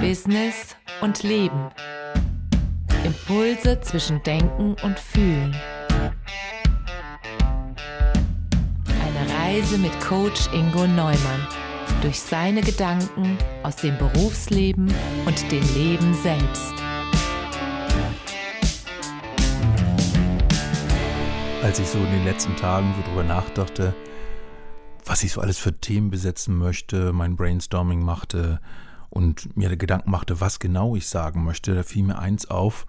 Business und Leben. Impulse zwischen Denken und Fühlen. Eine Reise mit Coach Ingo Neumann durch seine Gedanken aus dem Berufsleben und dem Leben selbst. Als ich so in den letzten Tagen so drüber nachdachte, was ich so alles für Themen besetzen möchte, mein Brainstorming machte und mir Gedanken machte, was genau ich sagen möchte, da fiel mir eins auf,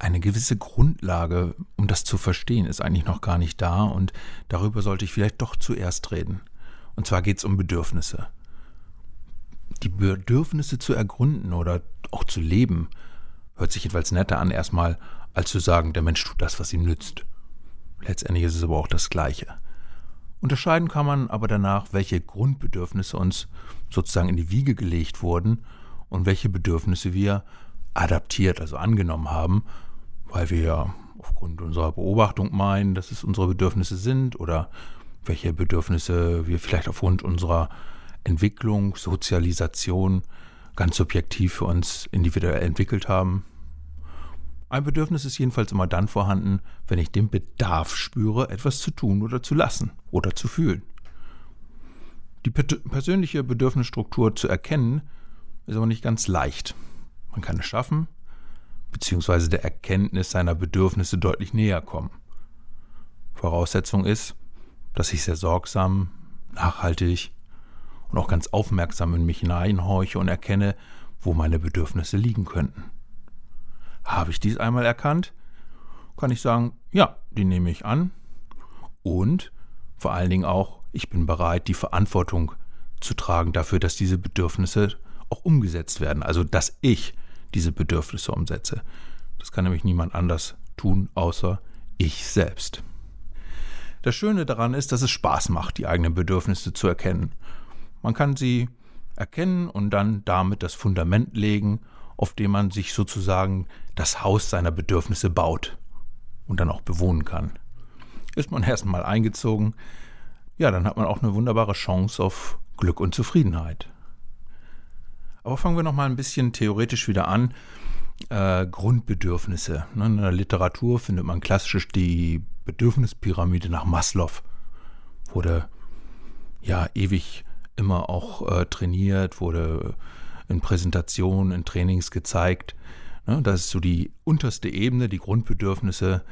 eine gewisse Grundlage, um das zu verstehen, ist eigentlich noch gar nicht da und darüber sollte ich vielleicht doch zuerst reden. Und zwar geht es um Bedürfnisse. Die Bedürfnisse zu ergründen oder auch zu leben, hört sich jedenfalls netter an erstmal, als zu sagen, der Mensch tut das, was ihm nützt. Letztendlich ist es aber auch das Gleiche. Unterscheiden kann man aber danach, welche Grundbedürfnisse uns sozusagen in die Wiege gelegt wurden und welche Bedürfnisse wir adaptiert, also angenommen haben, weil wir ja aufgrund unserer Beobachtung meinen, dass es unsere Bedürfnisse sind oder welche Bedürfnisse wir vielleicht aufgrund unserer Entwicklung, Sozialisation ganz subjektiv für uns individuell entwickelt haben. Ein Bedürfnis ist jedenfalls immer dann vorhanden, wenn ich den Bedarf spüre, etwas zu tun oder zu lassen oder zu fühlen. Die persönliche Bedürfnisstruktur zu erkennen, ist aber nicht ganz leicht. Man kann es schaffen, beziehungsweise der Erkenntnis seiner Bedürfnisse deutlich näher kommen. Voraussetzung ist, dass ich sehr sorgsam, nachhaltig und auch ganz aufmerksam in mich hineinhorche und erkenne, wo meine Bedürfnisse liegen könnten. Habe ich dies einmal erkannt, kann ich sagen, ja, die nehme ich an. Und vor allen Dingen auch, ich bin bereit, die Verantwortung zu tragen dafür, dass diese Bedürfnisse auch umgesetzt werden. Also, dass ich diese Bedürfnisse umsetze. Das kann nämlich niemand anders tun, außer ich selbst. Das Schöne daran ist, dass es Spaß macht, die eigenen Bedürfnisse zu erkennen. Man kann sie erkennen und dann damit das Fundament legen auf dem man sich sozusagen das Haus seiner Bedürfnisse baut und dann auch bewohnen kann. Ist man erstmal eingezogen, ja, dann hat man auch eine wunderbare Chance auf Glück und Zufriedenheit. Aber fangen wir noch mal ein bisschen theoretisch wieder an. Äh, Grundbedürfnisse. Ne, in der Literatur findet man klassisch die Bedürfnispyramide nach Maslow. Wurde ja ewig immer auch äh, trainiert, wurde in Präsentationen, in Trainings gezeigt. Ne, das ist so die unterste Ebene, die Grundbedürfnisse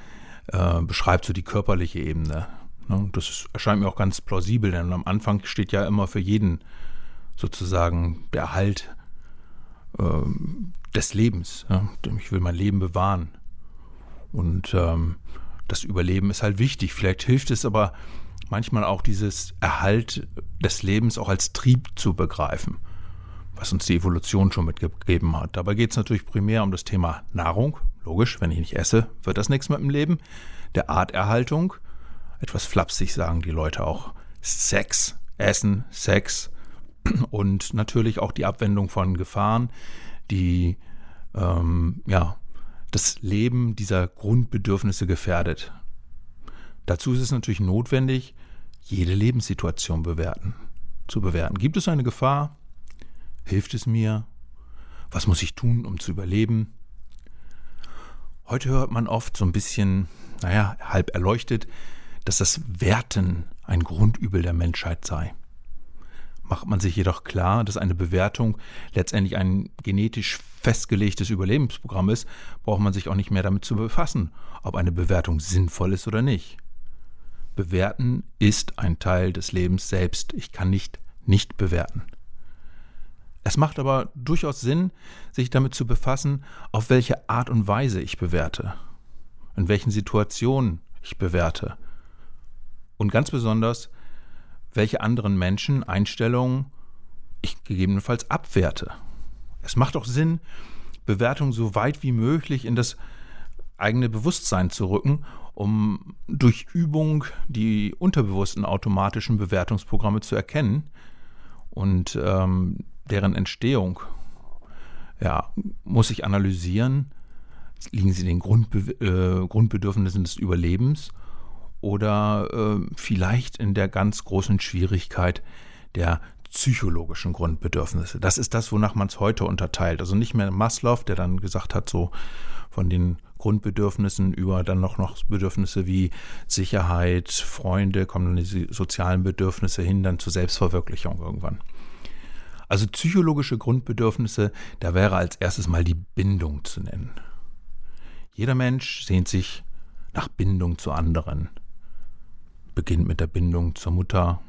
äh, beschreibt so die körperliche Ebene. Ne, das ist, erscheint mir auch ganz plausibel, denn am Anfang steht ja immer für jeden sozusagen der Erhalt äh, des Lebens. Ja. Ich will mein Leben bewahren. Und ähm, das Überleben ist halt wichtig. Vielleicht hilft es aber manchmal auch dieses Erhalt des Lebens auch als Trieb zu begreifen was uns die Evolution schon mitgegeben hat. Dabei geht es natürlich primär um das Thema Nahrung. Logisch, wenn ich nicht esse, wird das nichts mit dem Leben. Der Arterhaltung, etwas flapsig sagen die Leute auch, Sex, Essen, Sex und natürlich auch die Abwendung von Gefahren, die ähm, ja, das Leben dieser Grundbedürfnisse gefährdet. Dazu ist es natürlich notwendig, jede Lebenssituation bewerten, zu bewerten. Gibt es eine Gefahr? Hilft es mir? Was muss ich tun, um zu überleben? Heute hört man oft so ein bisschen, naja, halb erleuchtet, dass das Werten ein Grundübel der Menschheit sei. Macht man sich jedoch klar, dass eine Bewertung letztendlich ein genetisch festgelegtes Überlebensprogramm ist, braucht man sich auch nicht mehr damit zu befassen, ob eine Bewertung sinnvoll ist oder nicht. Bewerten ist ein Teil des Lebens selbst. Ich kann nicht nicht bewerten. Es macht aber durchaus Sinn, sich damit zu befassen, auf welche Art und Weise ich bewerte, in welchen Situationen ich bewerte und ganz besonders, welche anderen Menschen, Einstellungen ich gegebenenfalls abwerte. Es macht auch Sinn, Bewertung so weit wie möglich in das eigene Bewusstsein zu rücken, um durch Übung die unterbewussten automatischen Bewertungsprogramme zu erkennen und ähm, deren Entstehung ja, muss ich analysieren. Liegen sie den Grundbe äh, Grundbedürfnissen des Überlebens oder äh, vielleicht in der ganz großen Schwierigkeit der psychologischen Grundbedürfnisse. Das ist das, wonach man es heute unterteilt. Also nicht mehr Maslow, der dann gesagt hat, so von den Grundbedürfnissen über dann noch, noch Bedürfnisse wie Sicherheit, Freunde, kommen dann die sozialen Bedürfnisse hin, dann zur Selbstverwirklichung irgendwann. Also psychologische Grundbedürfnisse, da wäre als erstes mal die Bindung zu nennen. Jeder Mensch sehnt sich nach Bindung zu anderen. Beginnt mit der Bindung zur Mutter,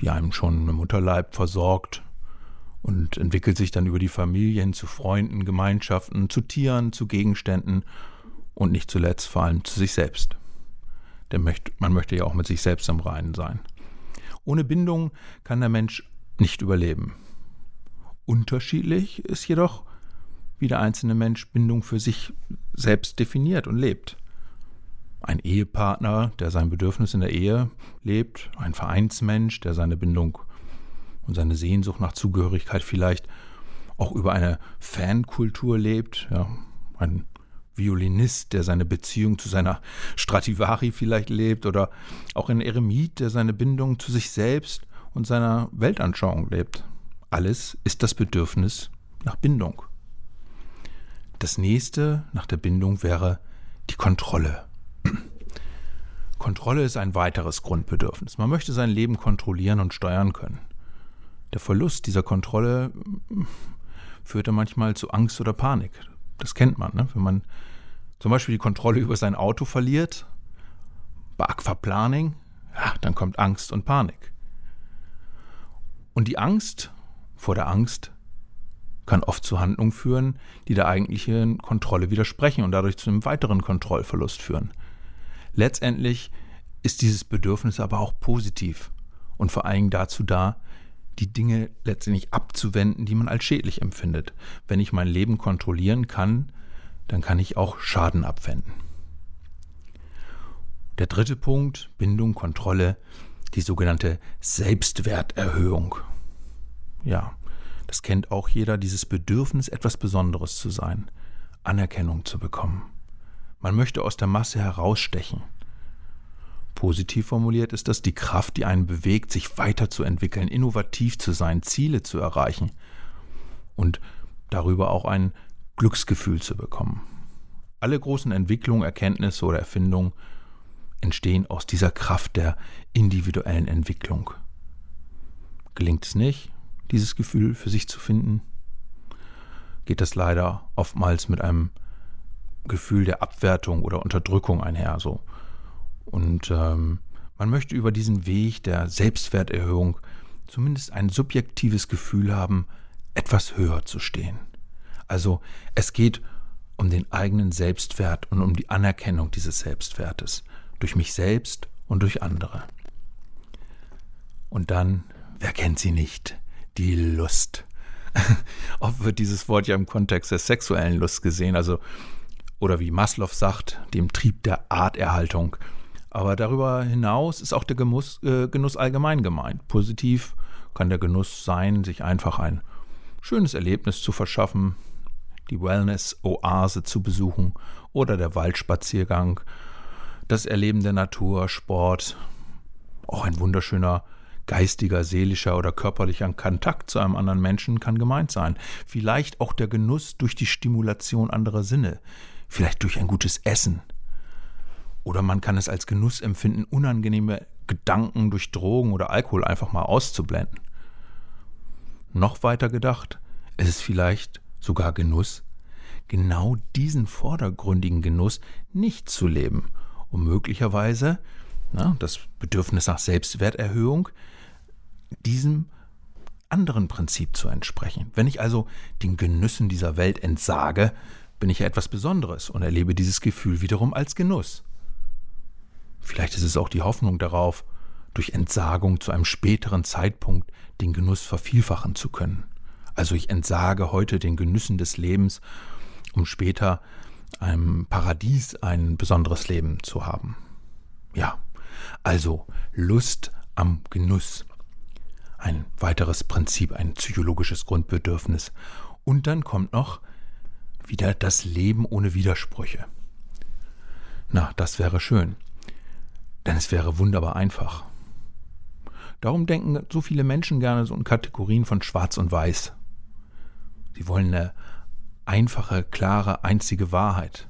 die einem schon im Mutterleib versorgt und entwickelt sich dann über die Familie hin zu Freunden, Gemeinschaften, zu Tieren, zu Gegenständen und nicht zuletzt vor allem zu sich selbst. Denn man möchte ja auch mit sich selbst im Reinen sein. Ohne Bindung kann der Mensch nicht überleben. Unterschiedlich ist jedoch, wie der einzelne Mensch Bindung für sich selbst definiert und lebt. Ein Ehepartner, der sein Bedürfnis in der Ehe lebt, ein Vereinsmensch, der seine Bindung und seine Sehnsucht nach Zugehörigkeit vielleicht auch über eine Fankultur lebt, ja, ein Violinist, der seine Beziehung zu seiner Stradivari vielleicht lebt, oder auch ein Eremit, der seine Bindung zu sich selbst und seiner Weltanschauung lebt. Alles ist das Bedürfnis nach Bindung. Das nächste nach der Bindung wäre die Kontrolle. Kontrolle ist ein weiteres Grundbedürfnis. Man möchte sein Leben kontrollieren und steuern können. Der Verlust dieser Kontrolle führte manchmal zu Angst oder Panik. Das kennt man, ne? wenn man zum Beispiel die Kontrolle über sein Auto verliert, bei Aquaplaning, ja, dann kommt Angst und Panik. Und die Angst vor der Angst kann oft zu Handlungen führen, die der eigentlichen Kontrolle widersprechen und dadurch zu einem weiteren Kontrollverlust führen. Letztendlich ist dieses Bedürfnis aber auch positiv und vor allem dazu da, die Dinge letztendlich abzuwenden, die man als schädlich empfindet. Wenn ich mein Leben kontrollieren kann, dann kann ich auch Schaden abwenden. Der dritte Punkt, Bindung, Kontrolle, die sogenannte Selbstwerterhöhung. Ja, das kennt auch jeder, dieses Bedürfnis, etwas Besonderes zu sein, Anerkennung zu bekommen. Man möchte aus der Masse herausstechen. Positiv formuliert ist das die Kraft, die einen bewegt, sich weiterzuentwickeln, innovativ zu sein, Ziele zu erreichen und darüber auch ein Glücksgefühl zu bekommen. Alle großen Entwicklungen, Erkenntnisse oder Erfindungen entstehen aus dieser Kraft der individuellen Entwicklung. Gelingt es nicht, dieses Gefühl für sich zu finden, geht das leider oftmals mit einem Gefühl der Abwertung oder Unterdrückung einher. So. Und ähm, man möchte über diesen Weg der Selbstwerterhöhung zumindest ein subjektives Gefühl haben, etwas höher zu stehen. Also es geht um den eigenen Selbstwert und um die Anerkennung dieses Selbstwertes durch mich selbst und durch andere. Und dann, wer kennt sie nicht, die Lust. Oft wird dieses Wort ja im Kontext der sexuellen Lust gesehen, also oder wie Maslow sagt, dem Trieb der Arterhaltung. Aber darüber hinaus ist auch der Genuss, äh, Genuss allgemein gemeint. Positiv kann der Genuss sein, sich einfach ein schönes Erlebnis zu verschaffen, die Wellness-Oase zu besuchen oder der Waldspaziergang, das Erleben der Natur, Sport, auch ein wunderschöner geistiger, seelischer oder körperlicher Kontakt zu einem anderen Menschen kann gemeint sein. Vielleicht auch der Genuss durch die Stimulation anderer Sinne, vielleicht durch ein gutes Essen. Oder man kann es als Genuss empfinden, unangenehme Gedanken durch Drogen oder Alkohol einfach mal auszublenden. Noch weiter gedacht, es ist vielleicht sogar Genuss, genau diesen vordergründigen Genuss nicht zu leben, um möglicherweise na, das Bedürfnis nach Selbstwerterhöhung diesem anderen Prinzip zu entsprechen. Wenn ich also den Genüssen dieser Welt entsage, bin ich ja etwas Besonderes und erlebe dieses Gefühl wiederum als Genuss. Vielleicht ist es auch die Hoffnung darauf, durch Entsagung zu einem späteren Zeitpunkt den Genuss vervielfachen zu können. Also ich entsage heute den Genüssen des Lebens, um später einem Paradies ein besonderes Leben zu haben. Ja, also Lust am Genuss. Ein weiteres Prinzip, ein psychologisches Grundbedürfnis. Und dann kommt noch wieder das Leben ohne Widersprüche. Na, das wäre schön. Denn es wäre wunderbar einfach. Darum denken so viele Menschen gerne so in Kategorien von Schwarz und Weiß. Sie wollen eine einfache, klare, einzige Wahrheit.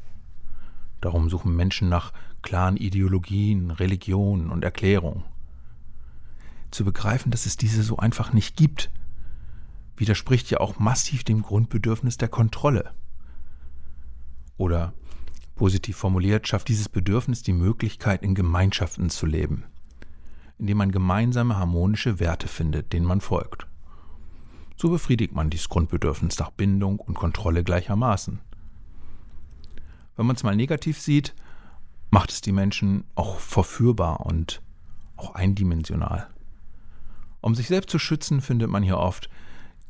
Darum suchen Menschen nach klaren Ideologien, Religionen und Erklärungen. Zu begreifen, dass es diese so einfach nicht gibt, widerspricht ja auch massiv dem Grundbedürfnis der Kontrolle. Oder positiv formuliert, schafft dieses Bedürfnis die Möglichkeit, in Gemeinschaften zu leben, indem man gemeinsame harmonische Werte findet, denen man folgt. So befriedigt man dieses Grundbedürfnis nach Bindung und Kontrolle gleichermaßen. Wenn man es mal negativ sieht, macht es die Menschen auch verführbar und auch eindimensional. Um sich selbst zu schützen, findet man hier oft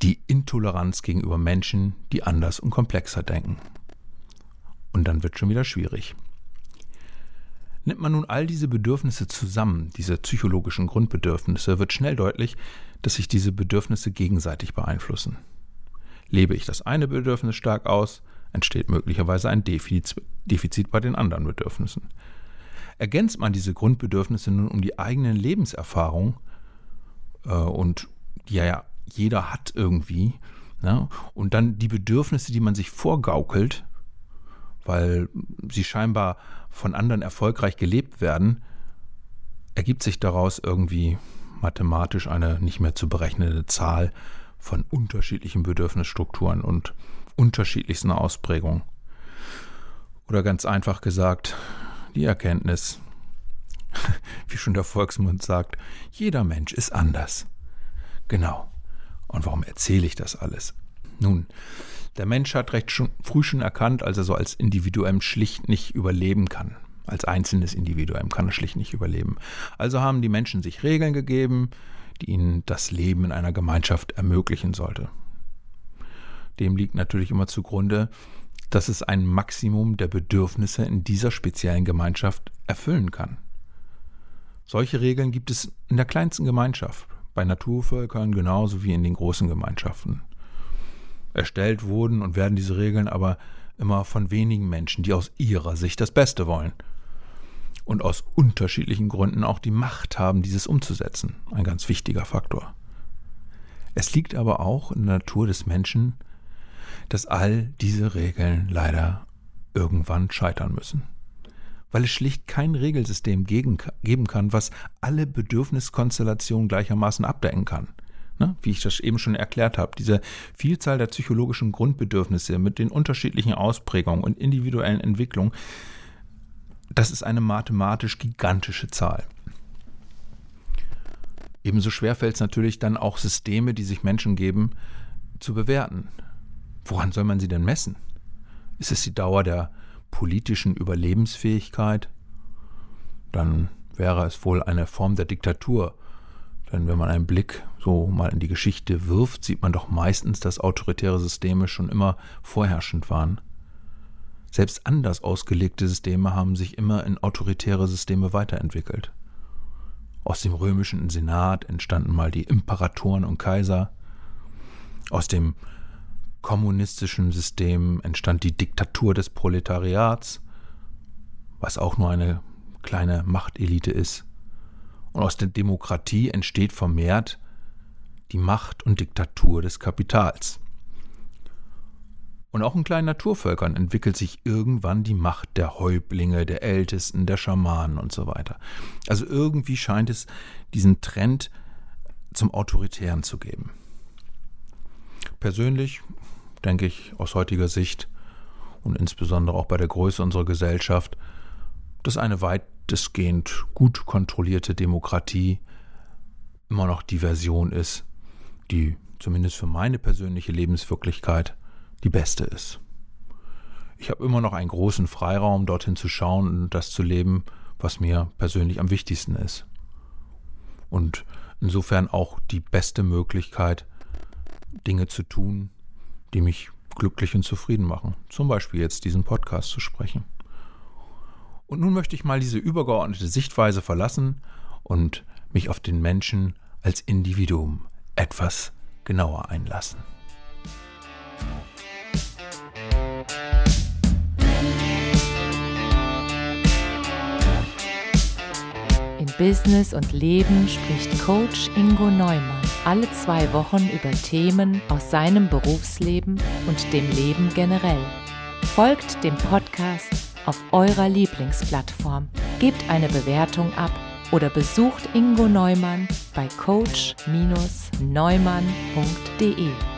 die Intoleranz gegenüber Menschen, die anders und komplexer denken. Und dann wird schon wieder schwierig. Nimmt man nun all diese Bedürfnisse zusammen, diese psychologischen Grundbedürfnisse, wird schnell deutlich, dass sich diese Bedürfnisse gegenseitig beeinflussen. Lebe ich das eine Bedürfnis stark aus, entsteht möglicherweise ein Defizit bei den anderen Bedürfnissen. Ergänzt man diese Grundbedürfnisse nun um die eigenen Lebenserfahrungen äh, und die ja jeder hat irgendwie, ne? und dann die Bedürfnisse, die man sich vorgaukelt, weil sie scheinbar von anderen erfolgreich gelebt werden, ergibt sich daraus irgendwie mathematisch eine nicht mehr zu berechnende Zahl von unterschiedlichen Bedürfnisstrukturen und unterschiedlichsten Ausprägungen. Oder ganz einfach gesagt, die Erkenntnis, wie schon der Volksmund sagt, jeder Mensch ist anders. Genau. Und warum erzähle ich das alles? Nun, der Mensch hat recht schon, früh schon erkannt, als er so als Individuum schlicht nicht überleben kann. Als einzelnes Individuum kann er schlicht nicht überleben. Also haben die Menschen sich Regeln gegeben, die ihnen das Leben in einer Gemeinschaft ermöglichen sollte. Dem liegt natürlich immer zugrunde, dass es ein Maximum der Bedürfnisse in dieser speziellen Gemeinschaft erfüllen kann. Solche Regeln gibt es in der kleinsten Gemeinschaft, bei Naturvölkern genauso wie in den großen Gemeinschaften. Erstellt wurden und werden diese Regeln aber immer von wenigen Menschen, die aus ihrer Sicht das Beste wollen und aus unterschiedlichen Gründen auch die Macht haben, dieses umzusetzen. Ein ganz wichtiger Faktor. Es liegt aber auch in der Natur des Menschen, dass all diese Regeln leider irgendwann scheitern müssen. Weil es schlicht kein Regelsystem geben kann, was alle Bedürfniskonstellationen gleichermaßen abdecken kann. Ne? Wie ich das eben schon erklärt habe, diese Vielzahl der psychologischen Grundbedürfnisse mit den unterschiedlichen Ausprägungen und individuellen Entwicklungen, das ist eine mathematisch gigantische Zahl. Ebenso schwer fällt es natürlich dann auch Systeme, die sich Menschen geben, zu bewerten. Woran soll man sie denn messen? Ist es die Dauer der politischen Überlebensfähigkeit? Dann wäre es wohl eine Form der Diktatur. Denn wenn man einen Blick so mal in die Geschichte wirft, sieht man doch meistens, dass autoritäre Systeme schon immer vorherrschend waren. Selbst anders ausgelegte Systeme haben sich immer in autoritäre Systeme weiterentwickelt. Aus dem römischen Senat entstanden mal die Imperatoren und Kaiser. Aus dem kommunistischen System entstand die Diktatur des Proletariats, was auch nur eine kleine Machtelite ist. Und aus der Demokratie entsteht vermehrt die Macht und Diktatur des Kapitals. Und auch in kleinen Naturvölkern entwickelt sich irgendwann die Macht der Häuptlinge, der Ältesten, der Schamanen und so weiter. Also irgendwie scheint es diesen Trend zum Autoritären zu geben. Persönlich denke ich aus heutiger Sicht und insbesondere auch bei der Größe unserer Gesellschaft, dass eine weitestgehend gut kontrollierte Demokratie immer noch die Version ist, die zumindest für meine persönliche Lebenswirklichkeit die beste ist. Ich habe immer noch einen großen Freiraum, dorthin zu schauen und das zu leben, was mir persönlich am wichtigsten ist. Und insofern auch die beste Möglichkeit, Dinge zu tun, die mich glücklich und zufrieden machen. Zum Beispiel jetzt diesen Podcast zu sprechen. Und nun möchte ich mal diese übergeordnete Sichtweise verlassen und mich auf den Menschen als Individuum etwas genauer einlassen. Business und Leben spricht Coach Ingo Neumann alle zwei Wochen über Themen aus seinem Berufsleben und dem Leben generell. Folgt dem Podcast auf eurer Lieblingsplattform, gebt eine Bewertung ab oder besucht Ingo Neumann bei coach-neumann.de.